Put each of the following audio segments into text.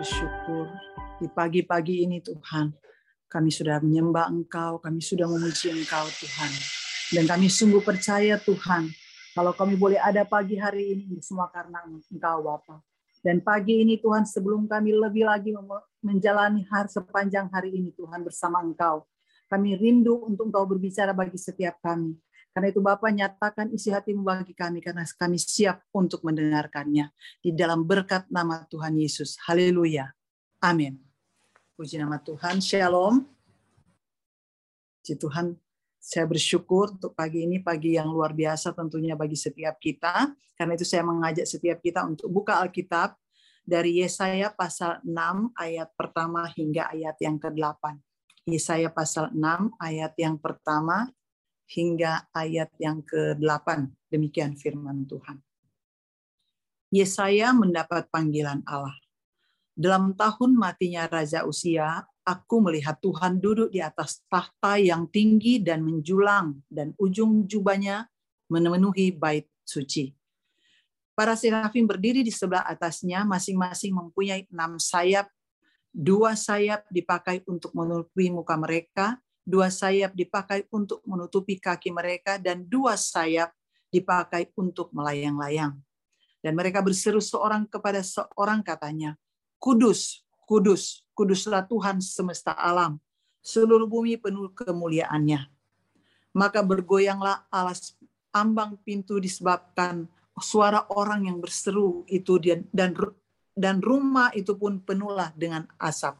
bersyukur di pagi-pagi ini Tuhan. Kami sudah menyembah Engkau, kami sudah memuji Engkau Tuhan. Dan kami sungguh percaya Tuhan, kalau kami boleh ada pagi hari ini, semua karena Engkau Bapa. Dan pagi ini Tuhan, sebelum kami lebih lagi menjalani hari sepanjang hari ini Tuhan bersama Engkau, kami rindu untuk Engkau berbicara bagi setiap kami. Karena itu Bapak nyatakan isi hatimu bagi kami karena kami siap untuk mendengarkannya. Di dalam berkat nama Tuhan Yesus. Haleluya. Amin. Puji nama Tuhan. Shalom. Puji Tuhan, saya bersyukur untuk pagi ini, pagi yang luar biasa tentunya bagi setiap kita. Karena itu saya mengajak setiap kita untuk buka Alkitab dari Yesaya pasal 6 ayat pertama hingga ayat yang ke-8. Yesaya pasal 6 ayat yang pertama hingga ayat yang ke-8. Demikian firman Tuhan. Yesaya mendapat panggilan Allah. Dalam tahun matinya Raja Usia, aku melihat Tuhan duduk di atas tahta yang tinggi dan menjulang, dan ujung jubahnya memenuhi bait suci. Para serafim berdiri di sebelah atasnya, masing-masing mempunyai enam sayap. Dua sayap dipakai untuk menutupi muka mereka, dua sayap dipakai untuk menutupi kaki mereka, dan dua sayap dipakai untuk melayang-layang. Dan mereka berseru seorang kepada seorang katanya, Kudus, kudus, kuduslah Tuhan semesta alam, seluruh bumi penuh kemuliaannya. Maka bergoyanglah alas ambang pintu disebabkan suara orang yang berseru itu dan dan rumah itu pun penuhlah dengan asap.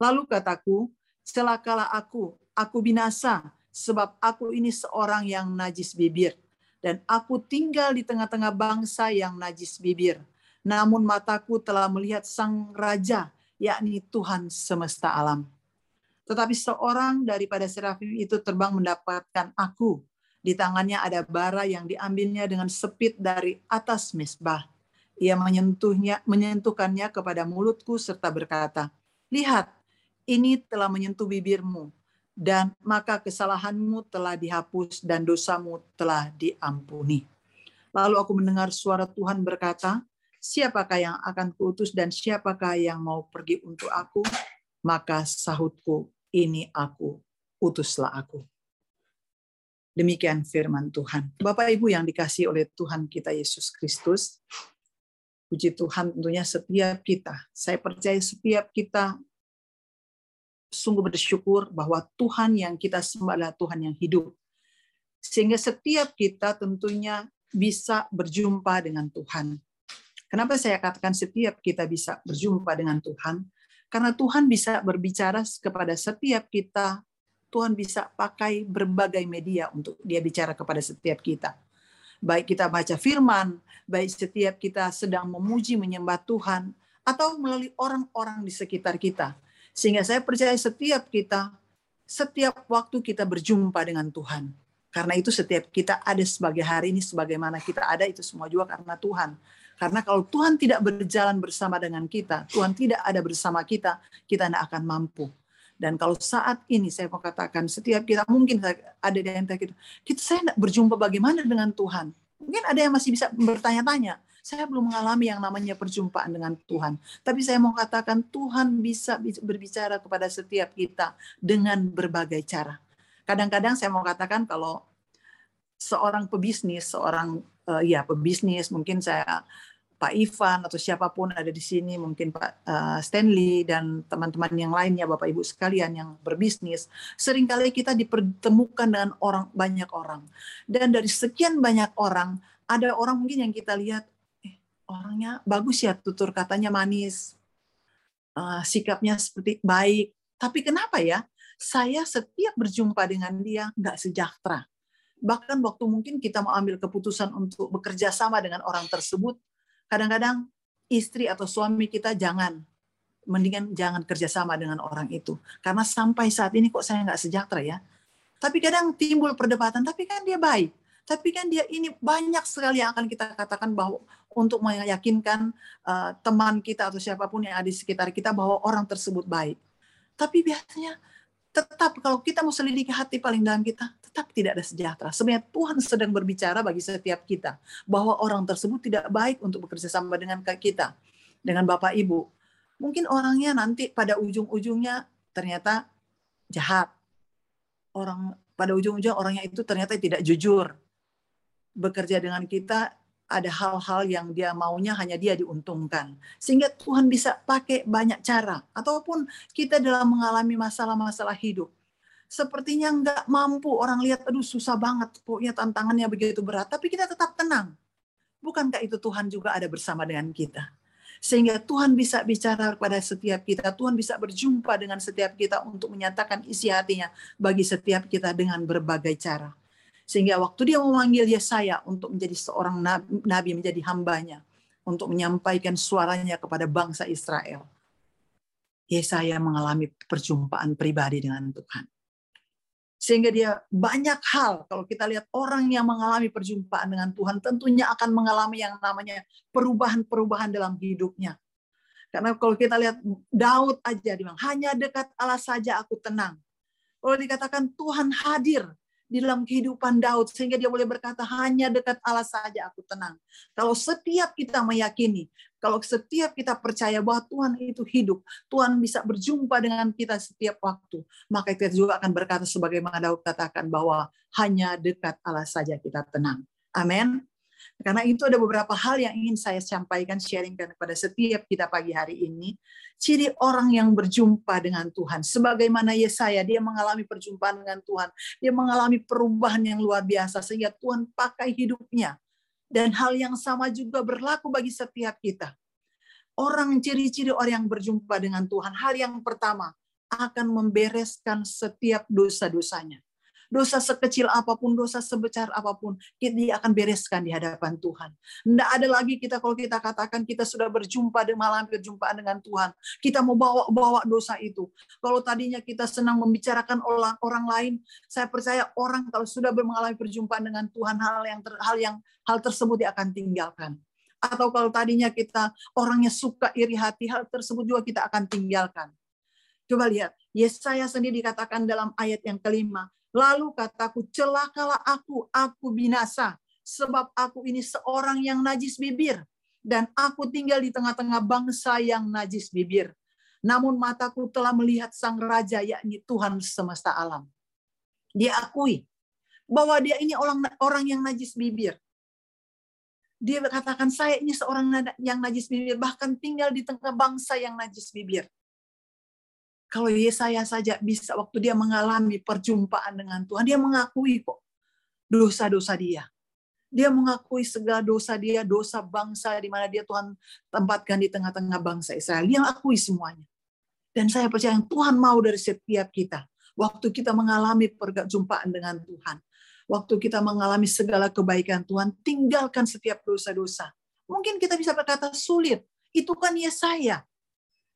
Lalu kataku, celakalah aku, aku binasa, sebab aku ini seorang yang najis bibir, dan aku tinggal di tengah-tengah bangsa yang najis bibir. Namun mataku telah melihat sang raja, yakni Tuhan semesta alam. Tetapi seorang daripada serafim itu terbang mendapatkan aku. Di tangannya ada bara yang diambilnya dengan sepit dari atas mesbah. Ia menyentuhnya, menyentuhkannya kepada mulutku serta berkata, Lihat, ini telah menyentuh bibirmu dan maka kesalahanmu telah dihapus dan dosamu telah diampuni. Lalu aku mendengar suara Tuhan berkata, siapakah yang akan kuutus dan siapakah yang mau pergi untuk aku? Maka sahutku, ini aku, utuslah aku. Demikian firman Tuhan. Bapak Ibu yang dikasih oleh Tuhan kita Yesus Kristus, puji Tuhan tentunya setiap kita, saya percaya setiap kita sungguh bersyukur bahwa Tuhan yang kita sembah adalah Tuhan yang hidup. Sehingga setiap kita tentunya bisa berjumpa dengan Tuhan. Kenapa saya katakan setiap kita bisa berjumpa dengan Tuhan? Karena Tuhan bisa berbicara kepada setiap kita. Tuhan bisa pakai berbagai media untuk dia bicara kepada setiap kita. Baik kita baca firman, baik setiap kita sedang memuji menyembah Tuhan, atau melalui orang-orang di sekitar kita sehingga saya percaya setiap kita, setiap waktu kita berjumpa dengan Tuhan. Karena itu setiap kita ada sebagai hari ini, sebagaimana kita ada itu semua juga karena Tuhan. Karena kalau Tuhan tidak berjalan bersama dengan kita, Tuhan tidak ada bersama kita, kita tidak akan mampu. Dan kalau saat ini saya mau katakan, setiap kita mungkin ada di antara kita, kita saya tidak berjumpa bagaimana dengan Tuhan. Mungkin ada yang masih bisa bertanya-tanya, saya belum mengalami yang namanya perjumpaan dengan Tuhan. Tapi saya mau katakan Tuhan bisa berbicara kepada setiap kita dengan berbagai cara. Kadang-kadang saya mau katakan kalau seorang pebisnis, seorang uh, ya pebisnis, mungkin saya Pak Ivan atau siapa pun ada di sini, mungkin Pak uh, Stanley dan teman-teman yang lainnya, Bapak Ibu sekalian yang berbisnis, sering kali kita dipertemukan dengan orang banyak orang. Dan dari sekian banyak orang, ada orang mungkin yang kita lihat, orangnya bagus ya tutur katanya manis. Uh, sikapnya seperti baik. Tapi kenapa ya? Saya setiap berjumpa dengan dia nggak sejahtera. Bahkan waktu mungkin kita mau ambil keputusan untuk bekerja sama dengan orang tersebut kadang-kadang istri atau suami kita jangan mendingan jangan kerjasama dengan orang itu. Karena sampai saat ini kok saya nggak sejahtera ya. Tapi kadang timbul perdebatan tapi kan dia baik. Tapi kan dia ini banyak sekali yang akan kita katakan bahwa untuk meyakinkan uh, teman kita atau siapa pun yang ada di sekitar kita bahwa orang tersebut baik. Tapi biasanya tetap kalau kita mau selidiki hati paling dalam kita, tetap tidak ada sejahtera. Sebenarnya Tuhan sedang berbicara bagi setiap kita bahwa orang tersebut tidak baik untuk bekerja sama dengan kita, dengan Bapak Ibu. Mungkin orangnya nanti pada ujung-ujungnya ternyata jahat. Orang pada ujung-ujungnya orangnya itu ternyata tidak jujur. Bekerja dengan kita ada hal-hal yang dia maunya hanya dia diuntungkan. Sehingga Tuhan bisa pakai banyak cara. Ataupun kita dalam mengalami masalah-masalah hidup. Sepertinya nggak mampu, orang lihat, aduh susah banget, pokoknya tantangannya begitu berat. Tapi kita tetap tenang. Bukankah itu Tuhan juga ada bersama dengan kita? Sehingga Tuhan bisa bicara kepada setiap kita. Tuhan bisa berjumpa dengan setiap kita untuk menyatakan isi hatinya bagi setiap kita dengan berbagai cara. Sehingga waktu dia memanggil Yesaya untuk menjadi seorang nabi, menjadi hambanya, untuk menyampaikan suaranya kepada bangsa Israel. Yesaya mengalami perjumpaan pribadi dengan Tuhan. Sehingga dia banyak hal, kalau kita lihat orang yang mengalami perjumpaan dengan Tuhan, tentunya akan mengalami yang namanya perubahan-perubahan dalam hidupnya. Karena kalau kita lihat Daud aja, dia hanya dekat Allah saja aku tenang. Kalau dikatakan Tuhan hadir, di dalam kehidupan Daud sehingga dia boleh berkata hanya dekat Allah saja aku tenang. Kalau setiap kita meyakini, kalau setiap kita percaya bahwa Tuhan itu hidup, Tuhan bisa berjumpa dengan kita setiap waktu, maka kita juga akan berkata sebagaimana Daud katakan bahwa hanya dekat Allah saja kita tenang. Amin. Karena itu ada beberapa hal yang ingin saya sampaikan, sharingkan kepada setiap kita pagi hari ini. Ciri orang yang berjumpa dengan Tuhan. Sebagaimana Yesaya, dia mengalami perjumpaan dengan Tuhan. Dia mengalami perubahan yang luar biasa. Sehingga Tuhan pakai hidupnya. Dan hal yang sama juga berlaku bagi setiap kita. Orang ciri-ciri orang yang berjumpa dengan Tuhan. Hal yang pertama, akan membereskan setiap dosa-dosanya dosa sekecil apa pun, dosa sebesar apa pun, dia akan bereskan di hadapan Tuhan. Tidak ada lagi kita kalau kita katakan kita sudah berjumpa di malam perjumpaan dengan Tuhan, kita mau bawa-bawa dosa itu. Kalau tadinya kita senang membicarakan orang orang lain, saya percaya orang kalau sudah mengalami perjumpaan dengan Tuhan, hal yang ter, hal yang hal tersebut dia akan tinggalkan. Atau kalau tadinya kita orangnya suka iri hati, hal tersebut juga kita akan tinggalkan. Coba lihat, Yesaya sendiri dikatakan dalam ayat yang kelima, Lalu kataku, celakalah aku, aku binasa, sebab aku ini seorang yang najis bibir, dan aku tinggal di tengah-tengah bangsa yang najis bibir. Namun mataku telah melihat sang raja, yakni Tuhan semesta alam. Dia akui bahwa dia ini orang orang yang najis bibir. Dia katakan saya ini seorang yang najis bibir, bahkan tinggal di tengah bangsa yang najis bibir. Kalau Yesaya saja bisa waktu dia mengalami perjumpaan dengan Tuhan, dia mengakui kok dosa-dosa dia. Dia mengakui segala dosa dia, dosa bangsa di mana dia Tuhan tempatkan di tengah-tengah bangsa Israel. Dia akui semuanya. Dan saya percaya yang Tuhan mau dari setiap kita. Waktu kita mengalami perjumpaan dengan Tuhan. Waktu kita mengalami segala kebaikan Tuhan, tinggalkan setiap dosa-dosa. Mungkin kita bisa berkata sulit. Itu kan Yesaya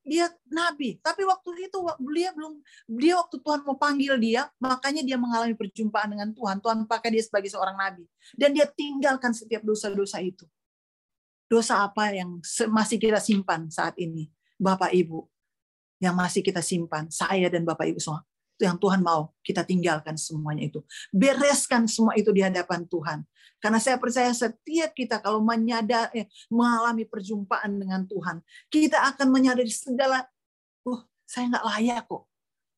dia nabi. Tapi waktu itu dia belum dia waktu Tuhan mau panggil dia, makanya dia mengalami perjumpaan dengan Tuhan. Tuhan pakai dia sebagai seorang nabi dan dia tinggalkan setiap dosa-dosa itu. Dosa apa yang masih kita simpan saat ini, Bapak Ibu? Yang masih kita simpan, saya dan Bapak Ibu semua yang Tuhan mau kita tinggalkan semuanya itu. Bereskan semua itu di hadapan Tuhan. Karena saya percaya setiap kita kalau menyadar eh, mengalami perjumpaan dengan Tuhan kita akan menyadari segala oh saya nggak layak kok.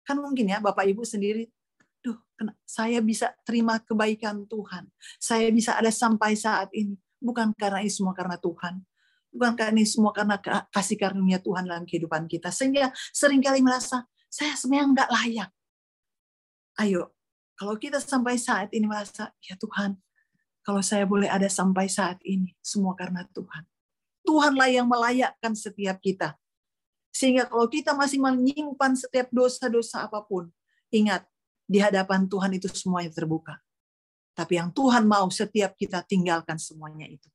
Kan mungkin ya Bapak Ibu sendiri duh saya bisa terima kebaikan Tuhan. Saya bisa ada sampai saat ini. Bukan karena ini semua karena Tuhan. Bukan karena ini semua karena kasih karunia Tuhan dalam kehidupan kita. Sehingga sering kali merasa saya sebenarnya nggak layak Ayo, kalau kita sampai saat ini merasa, ya Tuhan, kalau saya boleh ada sampai saat ini, semua karena Tuhan. Tuhanlah yang melayakkan setiap kita. Sehingga kalau kita masih menyimpan setiap dosa-dosa apa pun, ingat, di hadapan Tuhan itu semuanya terbuka. Tapi yang Tuhan mau setiap kita tinggalkan semuanya itu.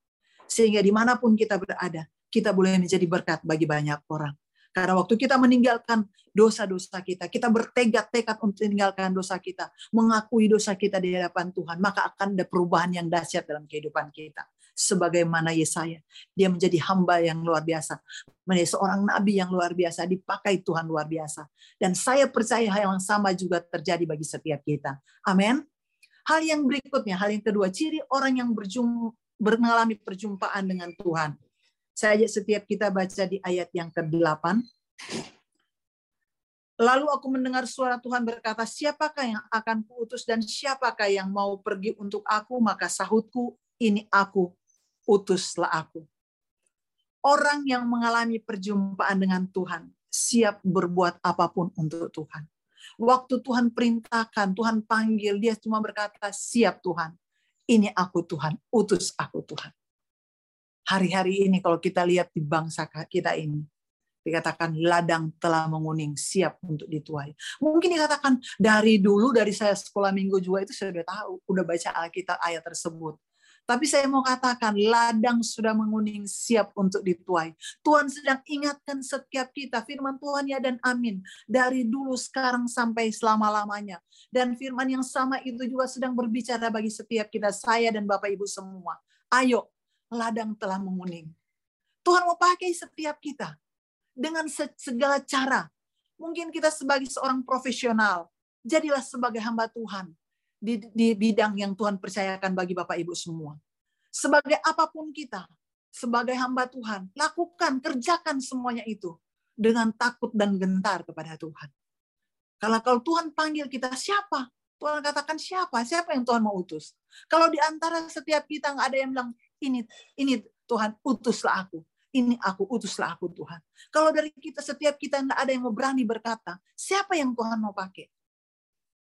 Sehingga di mana pun kita berada, kita boleh menjadi berkat bagi banyak orang. Karena waktu kita meninggalkan dosa-dosa kita, kita bertekad-tekad untuk meninggalkan dosa kita, mengakui dosa kita di hadapan Tuhan, maka akan ada perubahan yang dahsyat dalam kehidupan kita. Sebagaimana Yesaya, dia menjadi hamba yang luar biasa, menjadi seorang nabi yang luar biasa, dipakai Tuhan luar biasa. Dan saya percaya hal yang sama juga terjadi bagi setiap kita. Amin. Hal yang berikutnya, hal yang kedua, ciri orang yang berjum, mengalami perjumpaan dengan Tuhan. Saya ajak setiap kita baca di ayat yang ke-8 Lalu aku mendengar suara Tuhan berkata, siapakah yang akan kuutus dan siapakah yang mau pergi untuk aku? Maka sahutku, ini aku, utuslah aku. Orang yang mengalami perjumpaan dengan Tuhan, siap berbuat apa pun untuk Tuhan. Waktu Tuhan perintahkan, Tuhan panggil, dia cuma berkata, siap Tuhan. Ini aku Tuhan, utus aku Tuhan. Hari-hari ini kalau kita lihat di bangsa kita ini, dikatakan ladang telah menguning siap untuk dituai. Mungkin dikatakan dari dulu dari saya sekolah minggu juga itu sudah tahu, udah baca Alkitab ayat tersebut. Tapi saya mau katakan ladang sudah menguning siap untuk dituai. Tuhan sedang ingatkan setiap kita firman Tuhan ya dan amin. Dari dulu sekarang sampai selama-lamanya. Dan firman yang sama itu juga sedang berbicara bagi setiap kita, saya dan Bapak Ibu semua. Ayo, ladang telah menguning. Tuhan mau pakai setiap kita dengan segala cara. Mungkin kita sebagai seorang profesional, jadilah sebagai hamba Tuhan di, di bidang yang Tuhan percayakan bagi Bapak Ibu semua. Sebagai apa pun kita, sebagai hamba Tuhan, lakukan, kerjakan semuanya itu dengan takut dan gentar kepada Tuhan. Kalau kalau Tuhan panggil kita siapa? Tuhan katakan siapa? Siapa yang Tuhan mau utus? Kalau di antara setiap kita nggak ada yang bilang ini ini Tuhan utuslah aku ini aku utuslah aku Tuhan. Kalau dari kita setiap kita nggak ada yang mau berani berkata, siapa yang Tuhan mau pakai?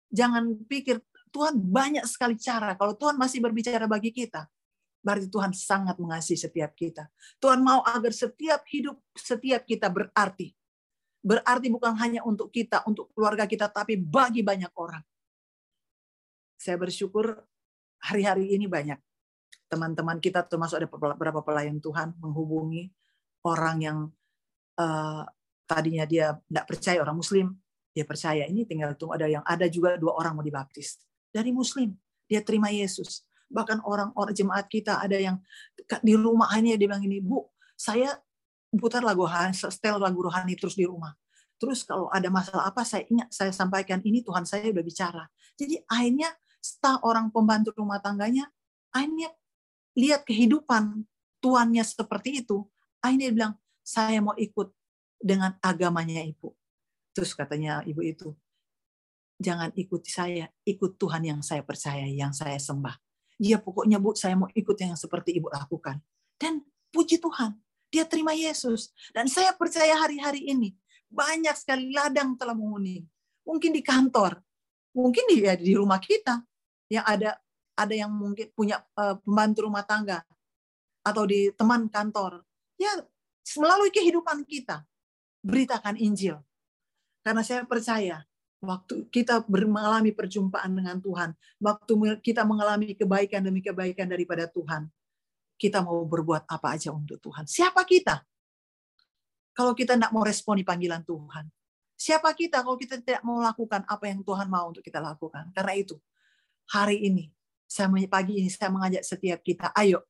Jangan pikir Tuhan banyak sekali cara. Kalau Tuhan masih berbicara bagi kita, berarti Tuhan sangat mengasihi setiap kita. Tuhan mau agar setiap hidup setiap kita berarti. Berarti bukan hanya untuk kita, untuk keluarga kita, tapi bagi banyak orang. Saya bersyukur hari-hari ini banyak teman-teman kita termasuk ada beberapa pelayan Tuhan menghubungi orang yang uh, tadinya dia tidak percaya orang Muslim, dia percaya ini tinggal tunggu ada yang ada juga dua orang mau dibaptis dari Muslim, dia terima Yesus. Bahkan orang-orang jemaat kita ada yang di rumah hanya dia bilang ini, Bu, saya putar lagu setel lagu rohani terus di rumah. Terus kalau ada masalah apa saya ingat saya sampaikan ini Tuhan saya udah bicara. Jadi akhirnya setelah orang pembantu rumah tangganya akhirnya lihat kehidupan tuannya seperti itu, akhirnya dia bilang, saya mau ikut dengan agamanya ibu. Terus katanya ibu itu, jangan ikuti saya, ikut Tuhan yang saya percaya, yang saya sembah. Ya pokoknya bu, saya mau ikut yang seperti ibu lakukan. Dan puji Tuhan, dia terima Yesus. Dan saya percaya hari-hari ini, banyak sekali ladang telah menguning. Mungkin di kantor, mungkin di, ya, di rumah kita, yang ada ada yang mungkin punya uh, pembantu rumah tangga atau di teman kantor ya melalui kehidupan kita beritakan Injil. Karena saya percaya waktu kita mengalami perjumpaan dengan Tuhan, waktu kita mengalami kebaikan demi kebaikan daripada Tuhan, kita mau berbuat apa aja untuk Tuhan. Siapa kita? Kalau kita tidak mau responi panggilan Tuhan. Siapa kita kalau kita tidak mau lakukan apa yang Tuhan mau untuk kita lakukan? Karena itu, hari ini, saya pagi ini saya mengajak setiap kita, ayo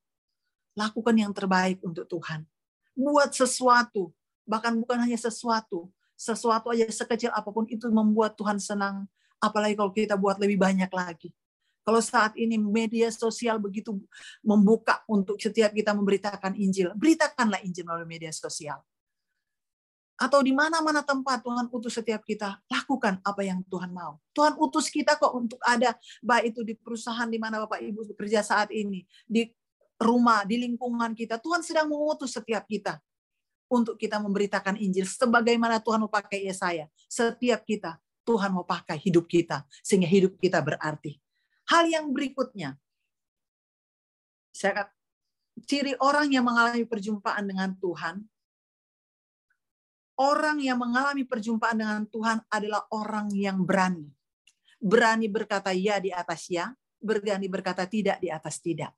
lakukan yang terbaik untuk Tuhan. Buat sesuatu, bahkan bukan hanya sesuatu, sesuatu aja sekecil apa pun itu membuat Tuhan senang. Apalagi kalau kita buat lebih banyak lagi. Kalau saat ini media sosial begitu membuka untuk setiap kita memberitakan Injil, beritakanlah Injil melalui media sosial. Atau di mana-mana tempat Tuhan utus setiap kita, lakukan apa yang Tuhan mau. Tuhan utus kita kok untuk ada, baik itu di perusahaan di mana Bapak Ibu bekerja saat ini, di rumah, di lingkungan kita. Tuhan sedang mengutus setiap kita untuk kita memberitakan Injil sebagaimana Tuhan mau pakai Yesaya. Setiap kita Tuhan mau pakai hidup kita sehingga hidup kita berarti. Hal yang berikutnya, saya ciri orang yang mengalami perjumpaan dengan Tuhan, orang yang mengalami perjumpaan dengan Tuhan adalah orang yang berani. Berani berkata ya di atas ya, berani berkata tidak di atas tidak.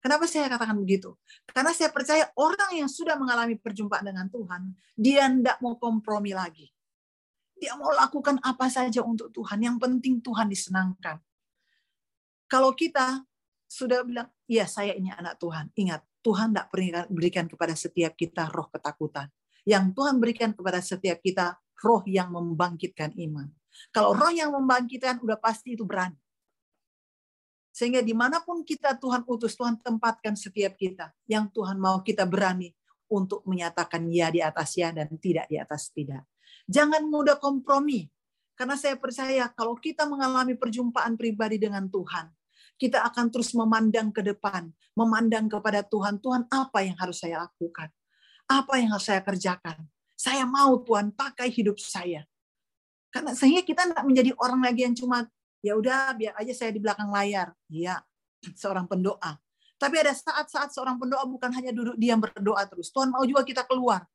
Kenapa saya katakan begitu? Karena saya percaya orang yang sudah mengalami perjumpaan dengan Tuhan, dia tidak mau kompromi lagi. Dia mau lakukan apa saja untuk Tuhan. Yang penting Tuhan disenangkan. Kalau kita sudah bilang, ya saya ini anak Tuhan. Ingat, Tuhan tidak berikan kepada setiap kita roh ketakutan. Yang Tuhan berikan kepada setiap kita roh yang membangkitkan iman. Kalau roh yang membangkitkan, udah pasti itu berani. Sehingga di mana pun kita Tuhan utus, Tuhan tempatkan setiap kita. Yang Tuhan mau kita berani untuk menyatakan ya di atas ya dan tidak di atas tidak. Jangan mudah kompromi. Karena saya percaya kalau kita mengalami perjumpaan pribadi dengan Tuhan, kita akan terus memandang ke depan, memandang kepada Tuhan. Tuhan, apa yang harus saya lakukan? Apa yang harus saya kerjakan? Saya mau Tuhan pakai hidup saya. Karena sehingga kita tidak menjadi orang lagi yang cuma ya udah biar aja saya di belakang layar. Iya, seorang pendoa. Tapi ada saat-saat seorang pendoa bukan hanya duduk diam berdoa terus. Tuhan mau juga kita keluar.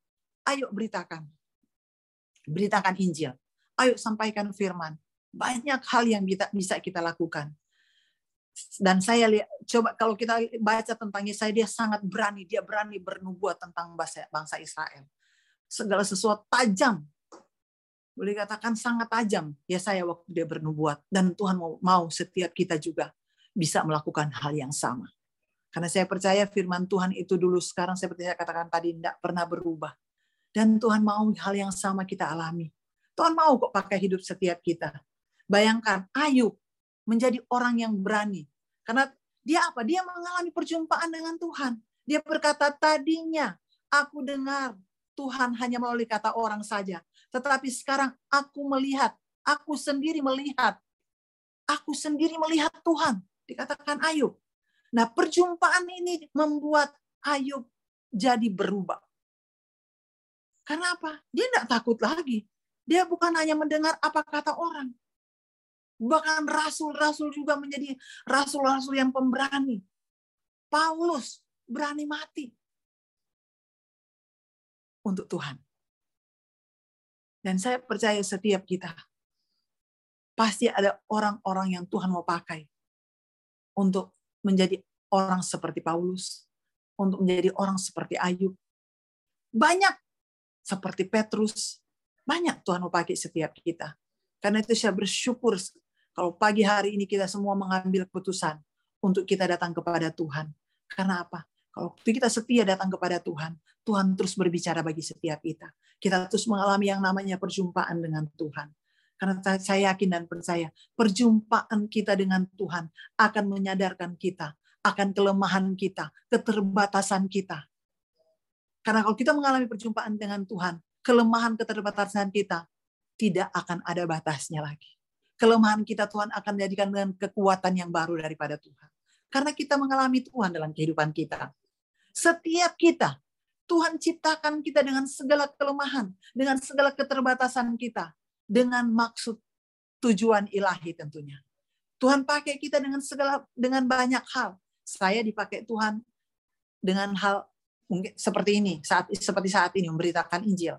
Ayo beritakan. Beritakan Injil. Ayo sampaikan firman. Banyak hal yang bisa kita lakukan. Dan saya lihat, coba kalau kita baca tentang Yesaya, dia sangat berani. Dia berani bernubuat tentang bangsa Israel. Segala sesuatu tajam. Boleh katakan sangat tajam ya saya waktu dia bernubuat. Dan Tuhan mau, mau setiap kita juga bisa melakukan hal yang sama. Karena saya percaya firman Tuhan itu dulu sekarang seperti saya katakan tadi tidak pernah berubah. Dan Tuhan mau hal yang sama kita alami. Tuhan mau kok pakai hidup setiap kita. Bayangkan Ayub menjadi orang yang berani. Karena dia apa? Dia mengalami perjumpaan dengan Tuhan. Dia berkata tadinya aku dengar Tuhan hanya melalui kata orang saja. Tetapi sekarang aku melihat, aku sendiri melihat. Aku sendiri melihat Tuhan. Dikatakan Ayub. Nah, perjumpaan ini membuat Ayub jadi berubah. Karena apa? Dia tidak takut lagi. Dia bukan hanya mendengar apa kata orang. Bahkan rasul-rasul juga menjadi rasul-rasul yang pemberani. Paulus berani mati untuk Tuhan. Dan saya percaya setiap kita pasti ada orang-orang yang Tuhan mau pakai untuk menjadi orang seperti Paulus, untuk menjadi orang seperti Ayub. Banyak seperti Petrus, banyak Tuhan mau pakai setiap kita. Karena itu saya bersyukur kalau pagi hari ini kita semua mengambil keputusan untuk kita datang kepada Tuhan. Karena apa? Kalau kita setia datang kepada Tuhan, Tuhan terus berbicara bagi setiap kita. Kita terus mengalami yang namanya perjumpaan dengan Tuhan. Karena saya yakin dan percaya, perjumpaan kita dengan Tuhan akan menyadarkan kita akan kelemahan kita, keterbatasan kita. Karena kalau kita mengalami perjumpaan dengan Tuhan, kelemahan keterbatasan kita tidak akan ada batasnya lagi. Kelemahan kita Tuhan akan menjadikan dengan kekuatan yang baru daripada Tuhan. Karena kita mengalami Tuhan dalam kehidupan kita. Setiap kita, Tuhan ciptakan kita dengan segala kelemahan, dengan segala keterbatasan kita dengan maksud tujuan ilahi tentunya. Tuhan pakai kita dengan segala dengan banyak hal. Saya dipakai Tuhan dengan hal mungkin seperti ini, saat seperti saat ini memberitakan Injil.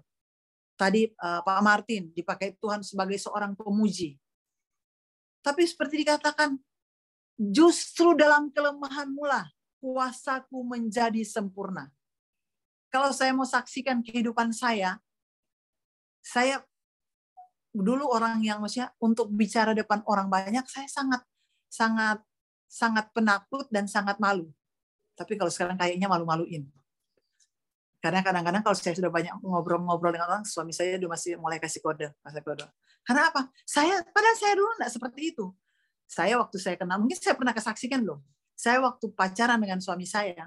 Tadi uh, Pak Martin dipakai Tuhan sebagai seorang pemuji. Tapi seperti dikatakan, justru dalam kelemahan mula kuasaku menjadi sempurna. Kalau saya mau saksikan kehidupan saya, saya dulu orang yang maksudnya untuk bicara depan orang banyak saya sangat sangat sangat penakut dan sangat malu. Tapi kalau sekarang kayaknya malu-maluin. Karena kadang-kadang kalau saya sudah banyak ngobrol-ngobrol dengan orang, suami saya udah masih mulai kasih kode, kasih kode. Karena apa? Saya, padahal saya dulu enggak seperti itu. Saya waktu saya kenal, mungkin saya pernah kesaksikan loh. Saya waktu pacaran dengan suami saya,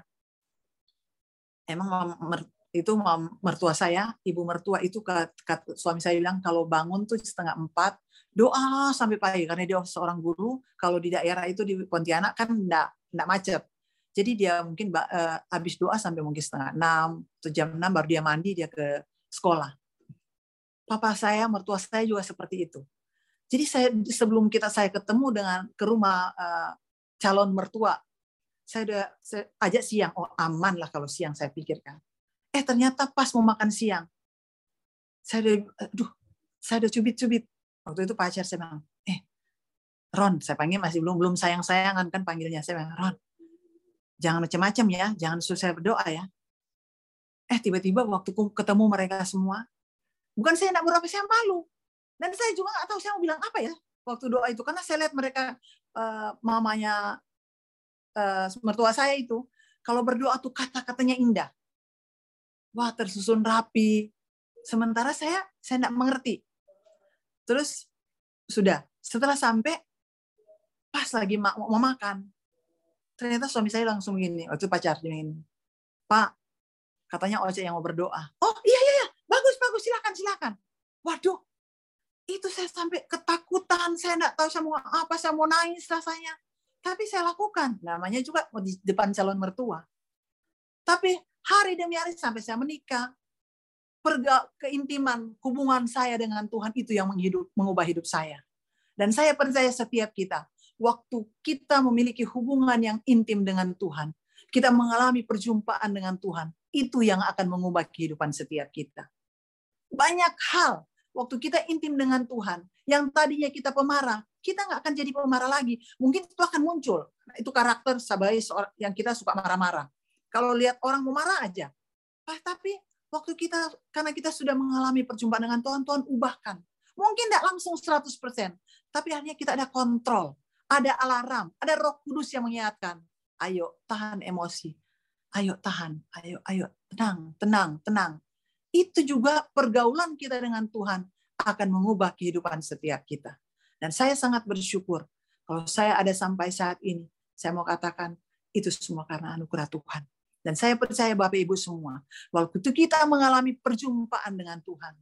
emang itu mertua saya, ibu mertua itu suami saya bilang kalau bangun tuh setengah empat doa sampai pagi karena dia seorang guru. Kalau di daerah itu di Pontianak kan enggak enggak macet. Jadi dia mungkin uh, habis doa sampai mungkin setengah enam atau jam enam baru dia mandi dia ke sekolah. Papa saya, mertua saya juga seperti itu. Jadi saya sebelum kita saya ketemu dengan ke rumah uh, calon mertua, saya udah saya ajak siang. Oh aman lah kalau siang saya pikirkan Eh ternyata pas mau makan siang, saya udah, aduh, saya udah cubit-cubit. Waktu itu pacar saya bilang, eh, Ron, saya panggil masih belum belum sayang-sayangan kan panggilnya. Saya bilang, Ron, jangan macam-macam ya, jangan susah berdoa ya. Eh tiba-tiba waktu ketemu mereka semua, bukan saya tidak berdoa, saya malu. Dan saya juga nggak tahu saya mau bilang apa ya waktu doa itu, karena saya lihat mereka uh, mamanya uh, mertua saya itu, kalau berdoa tuh kata-katanya indah wah tersusun rapi. Sementara saya saya tidak mengerti. Terus sudah setelah sampai pas lagi mau, mau makan, ternyata suami saya langsung gini, waktu pacar ini, Pak, Katanya Oce yang mau berdoa. Oh iya bagus silakan silakan. Waduh, itu saya sampai ketakutan, saya enggak tahu saya mau apa, saya mau nangis rasanya. Tapi saya lakukan, namanya juga di depan calon mertua. Tapi hari demi hari sampai saya menikah, perga keintiman hubungan saya dengan Tuhan itu yang menghidup, mengubah hidup saya. Dan saya percaya setiap kita, waktu kita memiliki hubungan yang intim dengan Tuhan, kita mengalami perjumpaan dengan Tuhan, itu yang akan mengubah kehidupan setiap kita. Banyak hal waktu kita intim dengan Tuhan, yang tadinya kita pemarah, kita nggak akan jadi pemarah lagi. Mungkin itu akan muncul. Nah, itu karakter seorang yang kita suka marah-marah. Kalau lihat orang mau marah aja. Ah, tapi waktu kita, karena kita sudah mengalami perjumpaan dengan Tuhan, Tuhan ubahkan. Mungkin tidak langsung 100%, tapi hanya kita ada kontrol, ada alarm, ada roh kudus yang mengingatkan. Ayo, tahan emosi. Ayo, tahan. Ayo, ayo, tenang, tenang, tenang itu juga pergaulan kita dengan Tuhan akan mengubah kehidupan setiap kita. Dan saya sangat bersyukur kalau saya ada sampai saat ini, saya mau katakan itu semua karena anugerah Tuhan. Dan saya percaya Bapak Ibu semua, waktu kita mengalami perjumpaan dengan Tuhan,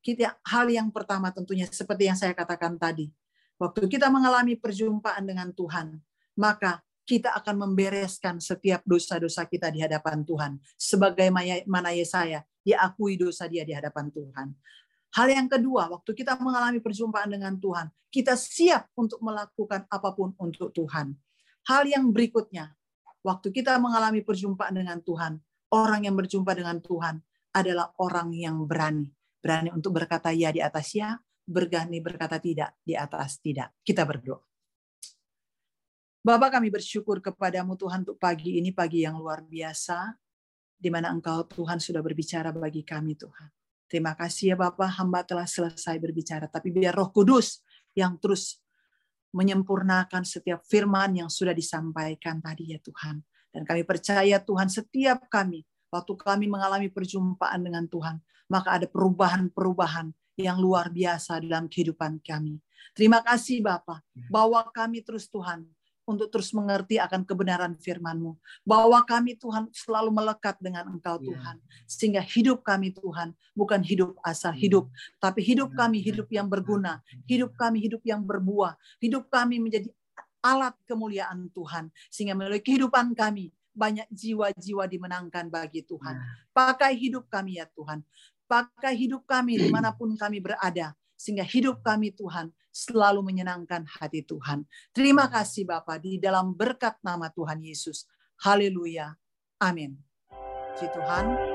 kita hal yang pertama tentunya seperti yang saya katakan tadi, waktu kita mengalami perjumpaan dengan Tuhan, maka kita akan membereskan setiap dosa-dosa kita di hadapan Tuhan. Sebagaimana Yesaya diakui dosa dia di hadapan Tuhan. Hal yang kedua, waktu kita mengalami perjumpaan dengan Tuhan, kita siap untuk melakukan apa pun untuk Tuhan. Hal yang berikutnya, waktu kita mengalami perjumpaan dengan Tuhan, orang yang berjumpa dengan Tuhan adalah orang yang berani. Berani untuk berkata ya di atas ya, berani berkata tidak di atas tidak. Kita berdoa. Bapak kami bersyukur kepadamu Tuhan untuk pagi ini, pagi yang luar biasa di mana Engkau Tuhan sudah berbicara bagi kami Tuhan. Terima kasih ya Bapak, hamba telah selesai berbicara, tapi biar Roh Kudus yang terus menyempurnakan setiap firman yang sudah disampaikan tadi ya Tuhan. Dan kami percaya Tuhan setiap kami, waktu kami mengalami perjumpaan dengan Tuhan, maka ada perubahan-perubahan yang luar biasa dalam kehidupan kami. Terima kasih Bapak, bawa kami terus Tuhan untuk terus mengerti akan kebenaran firman-Mu. Bahwa kami Tuhan selalu melekat dengan Engkau iya. Tuhan. Sehingga hidup kami Tuhan bukan hidup asal iya. hidup, tapi hidup kami hidup yang berguna, hidup kami hidup yang berbuah, hidup kami menjadi alat kemuliaan Tuhan. Sehingga melalui kehidupan kami banyak jiwa-jiwa dimenangkan bagi Tuhan. Iya. Pakai hidup kami ya Tuhan. Pakai hidup kami di mana pun kami berada. Sehingga hidup kami Tuhan selalu menyenangkan hati Tuhan. Terima kasih Bapak di dalam berkat nama Tuhan Yesus. Haleluya. Amin. Si Tuhan.